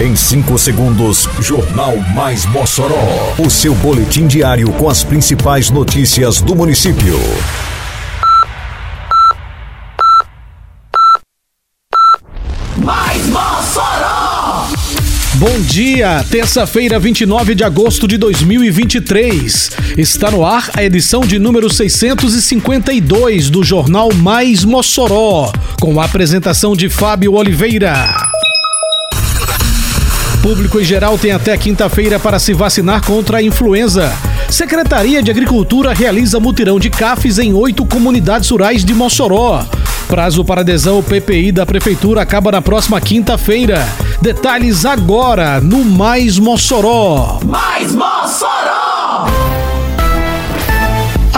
Em 5 segundos, Jornal Mais Mossoró. O seu boletim diário com as principais notícias do município. Mais Mossoró! Bom dia, terça-feira, 29 de agosto de 2023. Está no ar a edição de número 652 do Jornal Mais Mossoró, com a apresentação de Fábio Oliveira. Público em geral tem até quinta-feira para se vacinar contra a influenza. Secretaria de Agricultura realiza mutirão de CAFES em oito comunidades rurais de Mossoró. Prazo para adesão ao PPI da Prefeitura acaba na próxima quinta-feira. Detalhes agora no Mais Mossoró. Mais Mossoró!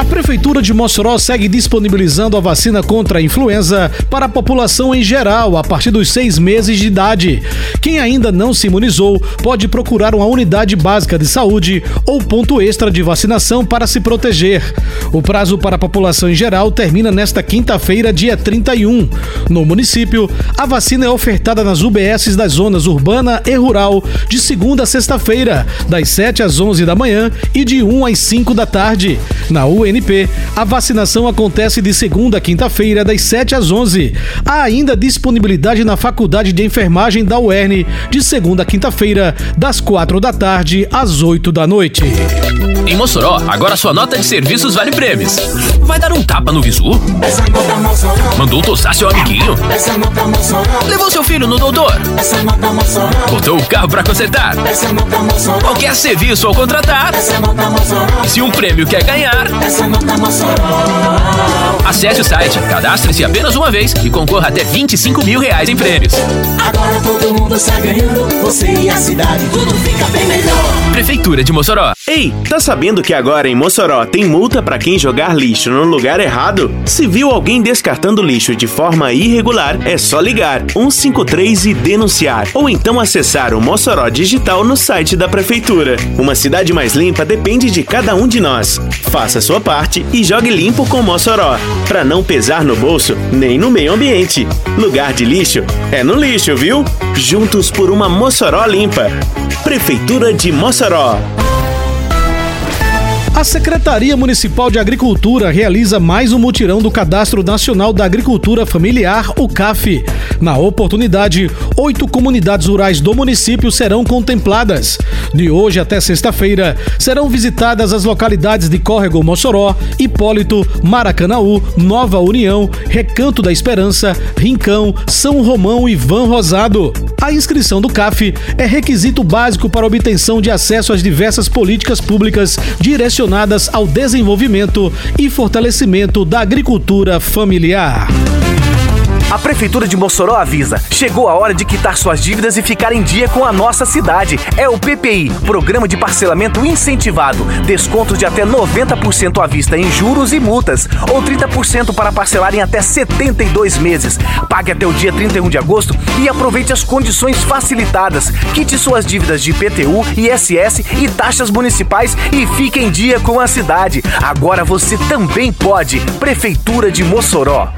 A Prefeitura de Mossoró segue disponibilizando a vacina contra a influenza para a população em geral a partir dos seis meses de idade. Quem ainda não se imunizou pode procurar uma unidade básica de saúde ou ponto extra de vacinação para se proteger. O prazo para a população em geral termina nesta quinta-feira, dia 31. No município, a vacina é ofertada nas UBSs das zonas urbana e rural de segunda a sexta-feira, das 7 às 11 da manhã e de 1 às 5 da tarde. Na UNP, a vacinação acontece de segunda a quinta-feira, das 7 às 11. Há ainda disponibilidade na Faculdade de Enfermagem da UERN, de segunda a quinta-feira, das 4 da tarde às 8 da noite. Em Mossoró, agora sua nota de serviços vale prêmios. Vai dar um tapa no visu? Mandou tosar seu amiguinho? Levou seu filho no doutor? Botou o carro pra consertar? Qualquer serviço ao contratar? Se um prêmio quer ganhar, acesse o site, cadastre-se apenas uma vez e concorra até 25 mil reais em prêmios. Agora todo mundo está ganhando, você e a cidade, tudo. Prefeitura de Mossoró. Ei, tá sabendo que agora em Mossoró tem multa para quem jogar lixo no lugar errado? Se viu alguém descartando lixo de forma irregular, é só ligar 153 e denunciar, ou então acessar o Mossoró Digital no site da prefeitura. Uma cidade mais limpa depende de cada um de nós. Faça sua parte e jogue limpo com Mossoró, para não pesar no bolso nem no meio ambiente. Lugar de lixo é no lixo, viu? Juntos por uma Mossoró limpa. Prefeitura de Mossoró. A Secretaria Municipal de Agricultura realiza mais um mutirão do Cadastro Nacional da Agricultura Familiar, o CAF. Na oportunidade, oito comunidades rurais do município serão contempladas. De hoje até sexta-feira, serão visitadas as localidades de Córrego Mossoró, Hipólito, Maracanaú, Nova União, Recanto da Esperança, Rincão, São Romão e Van Rosado. A inscrição do CAF é requisito básico para obtenção de acesso às diversas políticas públicas direcionadas ao desenvolvimento e fortalecimento da agricultura familiar. A Prefeitura de Mossoró avisa: chegou a hora de quitar suas dívidas e ficar em dia com a nossa cidade. É o PPI, Programa de Parcelamento Incentivado. Descontos de até 90% à vista em juros e multas, ou 30% para parcelar em até 72 meses. Pague até o dia 31 de agosto e aproveite as condições facilitadas. Quite suas dívidas de IPTU, ISS e taxas municipais e fique em dia com a cidade. Agora você também pode. Prefeitura de Mossoró.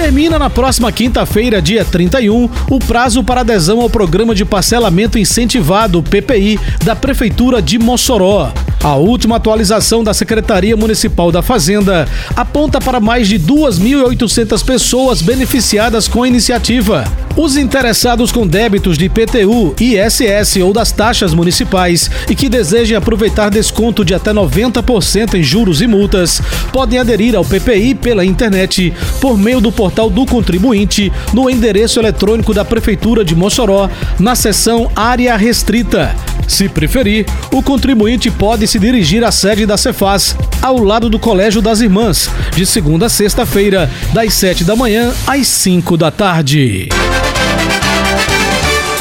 Termina na próxima quinta-feira, dia 31, o prazo para adesão ao Programa de Parcelamento Incentivado, PPI, da Prefeitura de Mossoró. A última atualização da Secretaria Municipal da Fazenda aponta para mais de 2.800 pessoas beneficiadas com a iniciativa. Os interessados com débitos de IPTU, ISS ou das taxas municipais e que desejem aproveitar desconto de até 90% em juros e multas podem aderir ao PPI pela internet por meio do portal do contribuinte no endereço eletrônico da Prefeitura de Mossoró na seção Área Restrita. Se preferir, o contribuinte pode se dirigir à sede da Cefaz, ao lado do Colégio das Irmãs, de segunda a sexta-feira, das 7 da manhã às 5 da tarde.